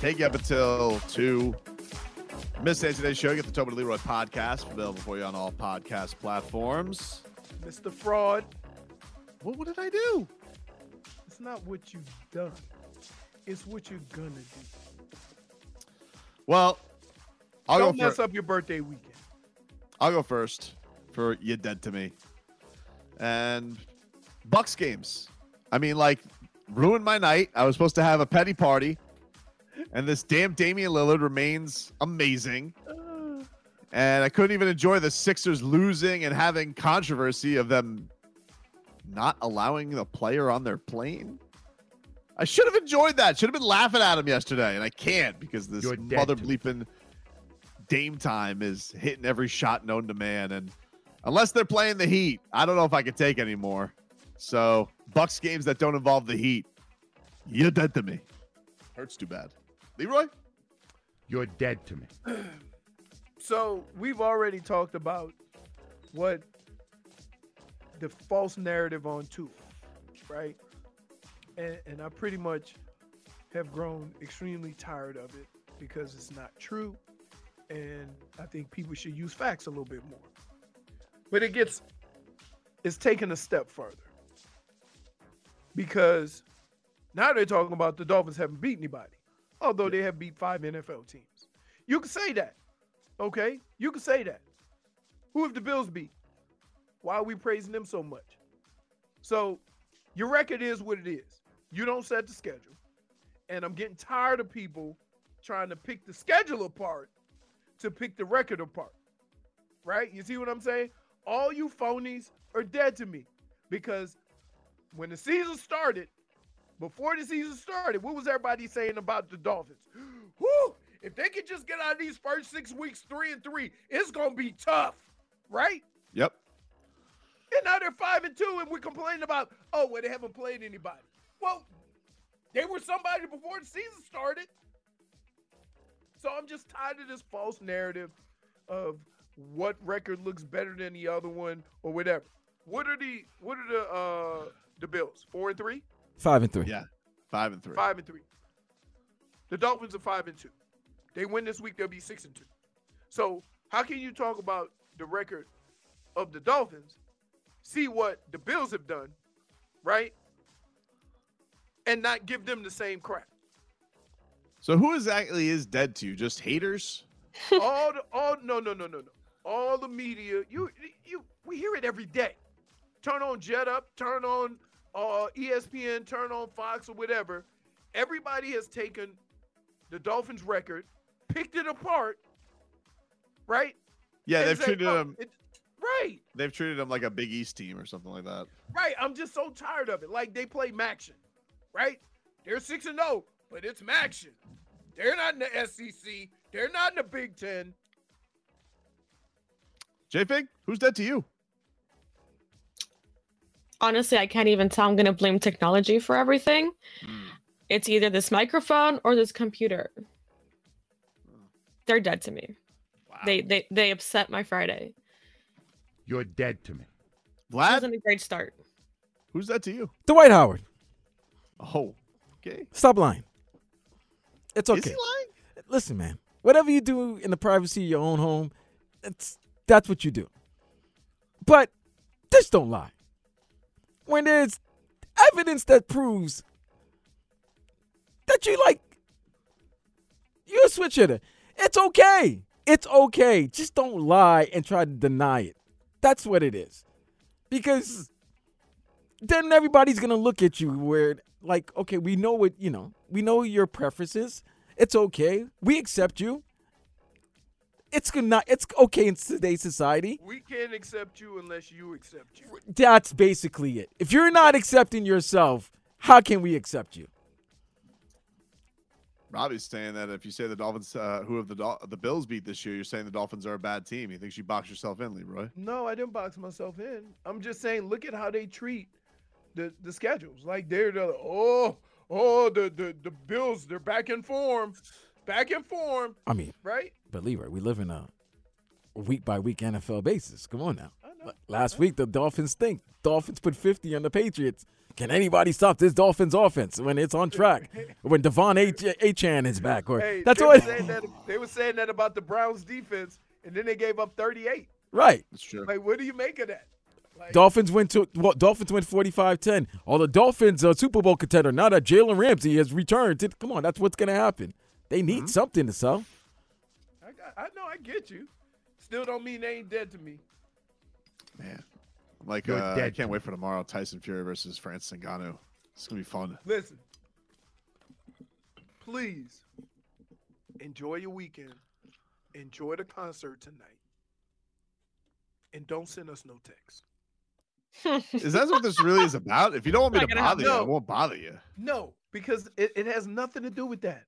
Take you up until 2. Miss Day today's show. Get the Tobin and Leroy podcast available for you on all podcast platforms. Mr. Fraud. What, what did I do? It's not what you've done. It's what you're gonna do. Well, I'll Don't go mess up your birthday weekend. I'll go first for you dead to me. And Bucks games. I mean, like, ruined my night. I was supposed to have a petty party, and this damn Damian Lillard remains amazing. And I couldn't even enjoy the Sixers losing and having controversy of them not allowing the player on their plane. I should have enjoyed that. Should have been laughing at him yesterday, and I can't because this mother bleeping Dame time is hitting every shot known to man. And unless they're playing the Heat, I don't know if I can take anymore. So Bucks games that don't involve the Heat, you're dead to me. Hurts too bad. Leroy, You're dead to me. So we've already talked about what the false narrative on two, right? And, and I pretty much have grown extremely tired of it because it's not true. And I think people should use facts a little bit more. But it gets, it's taken a step further because now they're talking about the Dolphins haven't beat anybody, although they have beat five NFL teams. You can say that. Okay, you can say that. Who have the Bills beat? Why are we praising them so much? So, your record is what it is. You don't set the schedule, and I'm getting tired of people trying to pick the schedule apart to pick the record apart. Right? You see what I'm saying? All you phonies are dead to me because when the season started, before the season started, what was everybody saying about the Dolphins? Whoo! If they could just get out of these first six weeks three and three, it's gonna be tough, right? yep. And now they're five and two, and we're complaining about, oh, well, they haven't played anybody. Well, they were somebody before the season started. So I'm just tired of this false narrative of what record looks better than the other one or whatever. What are the what are the uh the Bills? Four and three? Five and three. Yeah. Five and three. Five and three. The Dolphins are five and two. They win this week, they'll be six and two. So how can you talk about the record of the Dolphins, see what the Bills have done, right? And not give them the same crap. So who exactly is dead to you? Just haters? all the all no no no no no. All the media, you you we hear it every day. Turn on Get Up, turn on uh ESPN, turn on Fox or whatever. Everybody has taken the Dolphins record, picked it apart, right? Yeah, And they've treated "Oh, them. it- right. They've treated them like a Big East team or something like that. Right. I'm just so tired of it. Like they play MACtion, right? They're six and zero, but it's MACtion. They're not in the SEC. They're not in the Big Ten. J Fig, who's dead to you? Honestly, I can't even tell. I'm gonna blame technology for everything. Hmm. It's either this microphone or this computer. They're dead to me. They they they upset my Friday. You're dead to me. It Vlad, wasn't a great start. who's that to you? Dwight Howard. Oh, okay. Stop lying. It's Is okay. he lying? Listen, man. Whatever you do in the privacy of your own home, it's that's what you do. But just don't lie. When there's evidence that proves that you like you're a switch hitter, it's okay. It's okay. Just don't lie and try to deny it. That's what it is. Because then everybody's gonna look at you where like, okay, we know what you know, we know your preferences. It's okay. We accept you. It's gonna it's okay in today's society. We can't accept you unless you accept you. That's basically it. If you're not accepting yourself, how can we accept you? Robbie's saying that if you say the Dolphins, uh, who have the Dol- the Bills beat this year, you're saying the Dolphins are a bad team. He thinks you box yourself in, Leroy. No, I didn't box myself in. I'm just saying, look at how they treat the the schedules. Like they're the oh oh the the the Bills. They're back in form, back in form, I mean, right? but Leroy, we live in a week by week NFL basis. Come on now. I know. L- Last week the Dolphins stink. Dolphins put 50 on the Patriots. Can anybody stop this Dolphins offense when it's on track? when Devon H- Achane is back, or Hey, that's they what. were that they were saying that about the Browns defense, and then they gave up 38. Right. That's true. Like, what do you make of that? Like, Dolphins went to well, Dolphins went 45-10. All the Dolphins are Super Bowl contender. Now that Jalen Ramsey has returned, to, come on, that's what's gonna happen. They need something to sell. I got, I know, I get you. Still don't mean they ain't dead to me. Man, I'm like, You're uh, I dead. can't wait for tomorrow. Tyson Fury versus Francis Ngannou. It's gonna be fun. Listen, please enjoy your weekend. Enjoy the concert tonight. And don't send us no text. Is that what this really is about? If you don't want me to gonna bother you, I won't bother you. No, because it, it has nothing to do with that.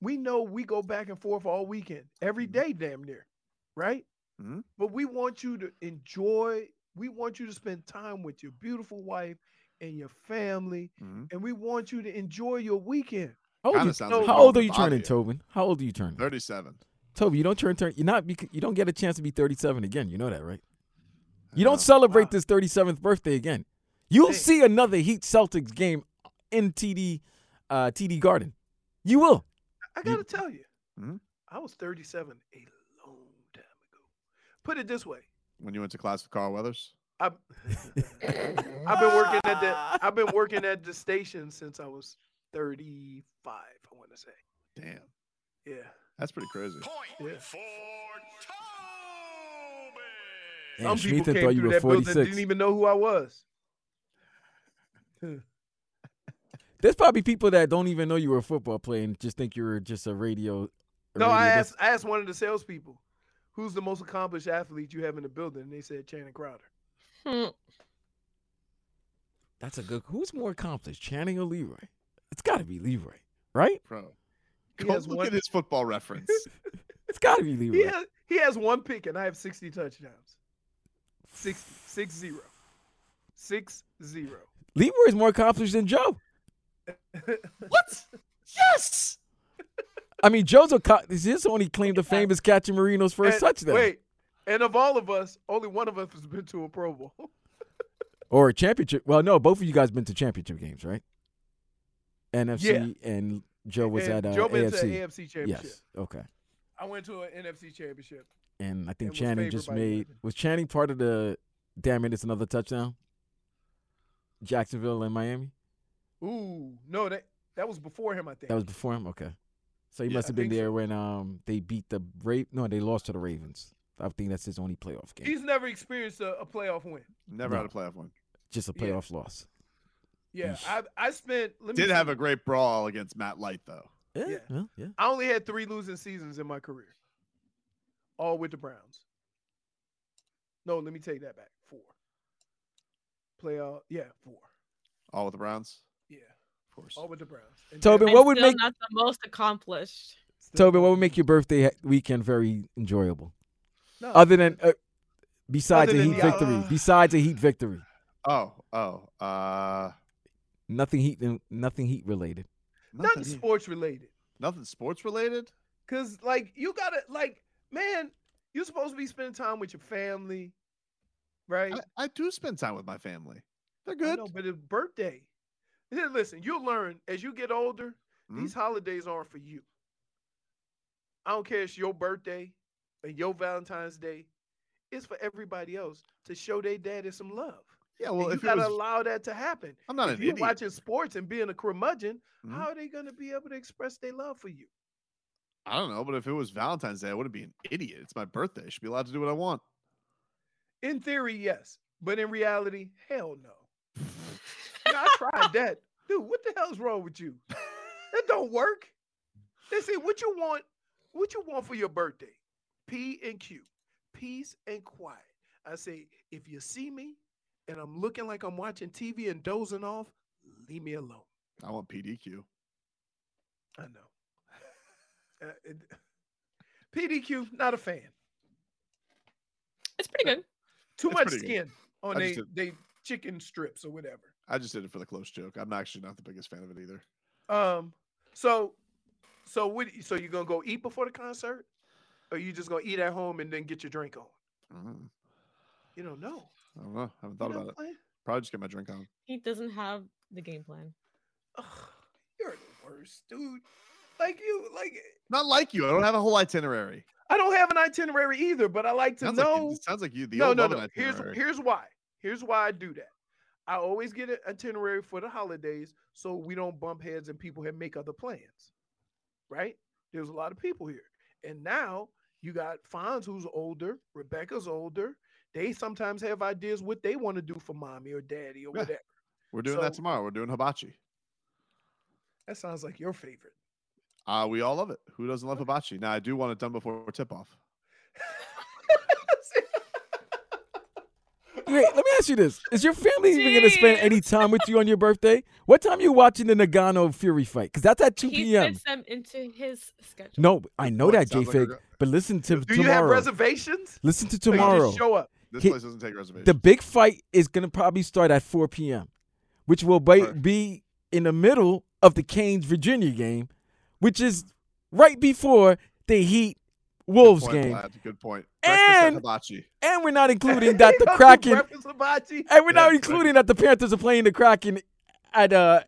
We know we go back and forth all weekend, every day, damn near, right? Mhm. But we want you to enjoy, we want you to spend time with your beautiful wife and your family, Mhm. and we want you to enjoy your weekend. How old, you, sounds like how old are you turning, you. Tobin? How old are you turning? Thirty-seven. Toby, you don't turn turn. You're not. You don't get a chance to be 37 again. You know that, right? You don't celebrate Wow. this 37th birthday again. You'll Dang. see another Heat Celtics game in TD uh, TD Garden. You will. I gotta tell you, Mhm. I was 37 a long time ago. Put it this way. When you went to class with Carl Weathers. I've, I've been working at the I've been working at the station since I was 35, I want to say. Damn, Yeah. that's pretty crazy. Yeah. Damn, Some people Schmeathan came thought you through were that building didn't even know who I was. There's probably people that don't even know you were a football player and just think you were just a radio. a No, I radio asked I asked one of the salespeople, who's the most accomplished athlete you have in the building? And they said Channing Crowder. Hmm. That's a good. Who's more accomplished, Channing or Leroy? It's got to be Leroy, right? Bro, He go has look one- at his football reference. It's got to be Leroy. He has he has one pick and I have 60 touchdowns. Six six zero. Six zero. Leroy's more accomplished than Joe. What? Yes. I mean, Joe's a co- this is only claim to fame is catching Marino's first And- touchdown. Wait, and of all of us, only one of us has been to a Pro Bowl. Or a championship. Well, no, both of you guys been to championship games, right? NFC and Joe was And at uh, Joe been AFC. to AFC championship. Yes. Okay. I went to an NFC championship. And I think And Channing just made 11. was Channing part of the damn it, it's another touchdown. Jacksonville and Miami. Ooh, no, that that was before him. I think. That was before him. Okay, so he Yeah, must have been think so. there when um they beat the Ra- No, they lost to the Ravens. I think that's his only playoff game. He's never experienced a, a playoff win. Never No. had a playoff one. Just a Yeah. playoff loss. Yeah, Yeesh. I I spent. Let me Did see. have a great brawl against Matt Light though. Yeah, Yeah. well, yeah. I only had three losing seasons in my career, all with the Browns. No, let me take that back. Four. Playoff, yeah, four. All with the Browns, Yeah, of course. all with the Browns. And Tobin, then- what I'm would make- not the most accomplished? still Tobin, what would make your birthday weekend very enjoyable? No, Other than uh, besides Other a than Heat the- victory, uh, besides a Heat victory, Oh, oh, uh, nothing Heat, nothing Heat related. nothing nothing, sports related. nothing sports related. Cause like you gotta like, man, you're supposed to be spending time with your family. right? I, I do spend time with my family. They're I good. know, but it's birthday. Listen, you'll learn as you get older. Mhm. These holidays aren't for you. I don't care if it's your birthday and your Valentine's Day. It's for everybody else to show their daddy some love. Yeah, well, you if it gotta was, allow that to happen. I'm not if an you're idiot. watching sports and being a curmudgeon, Mhm. how are they gonna be able to express their love for you? I don't know, but if it was Valentine's Day, I wouldn't be an idiot. It's my birthday. I should be allowed to do what I want. In theory, yes, but in reality, hell no. You I tried that, dude. What the hell's wrong with you? That don't work. They say what you want, what you want for your birthday. P and Q, peace and quiet. I say if you see me and I'm looking like I'm watching TV and dozing off, leave me alone. I want PDQ. I know. Uh, it- PDQ, not a fan. It's pretty good. Too It's much pretty good. skin on I they just they chicken strips or whatever. I just did it for the close joke. I'm actually not the biggest fan of it either. Um, so, so what? So you gonna go eat before the concert, or you just gonna eat at home and then get your drink on? Mm, You don't know. I don't know. I haven't thought know about it. what? Probably just get my drink on. He doesn't have the game plan. Ugh, you're the worst, dude. Like you, like Not like you. I don't have a whole itinerary. I don't have an itinerary either, but I like to Sounds know. you, it sounds like you. The no, old no, no. an Here's here's why. Here's why I do that. I always get an itinerary for the holidays so we don't bump heads and people have make other plans. Right? There's a lot of people here. And now you got Fonz who's older, Rebecca's older. They sometimes have ideas what they want to do for mommy or daddy or Yeah. whatever. We're doing that tomorrow. We're doing hibachi. That sounds like your favorite. Uh, we all love it. Who doesn't love hibachi? Now, I do want it done before tip off. Wait, let me ask you this: Is your family even going to spend any time with you on your birthday? What time are you watching the Ngannou Fury fight? Because that's at two He p.m. fits them into his schedule. No, I know Boy, that, J sounds like Fig. but listen to do you have reservations? listen to Or you just tomorrow. show up. This He- place doesn't take reservations. The big fight is going to probably start at 4 p.m., which will be, Right. be in the middle of the Canes Virginia game, which is right before the Heat Wolves Good point, game. Vlad. Good point. And- at hibachi. And we're not including that the Kraken, and we're not Yeah, including that the Panthers are playing the Kraken at uh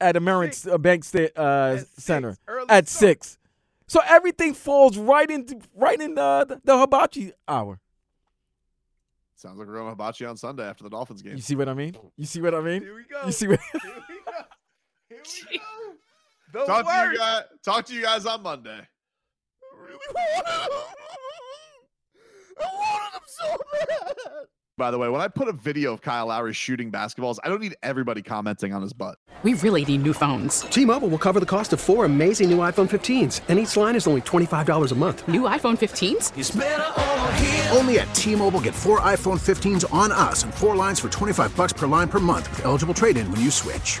at Amerant uh, Bank Sta- uh, At Center early at start. six. So everything falls right into right in the the, the hibachi hour. Sounds like we're going to hibachi on Sunday after the Dolphins game. You see what I mean? You see what I mean? Here we go. You see what? Here we go. Here we go. The Talk to you guys. Talk to you guys on Monday. By the way, when I put a video of Kyle Lowry shooting basketballs, I don't need everybody commenting on his butt. We really need new phones. T-Mobile will cover the cost of four amazing new iPhone 15s, and each line is only $25 a month. New iPhone 15s? Only at T-Mobile get four iPhone 15s on us and four lines for 25 bucks per line per month with eligible trade-in when you switch.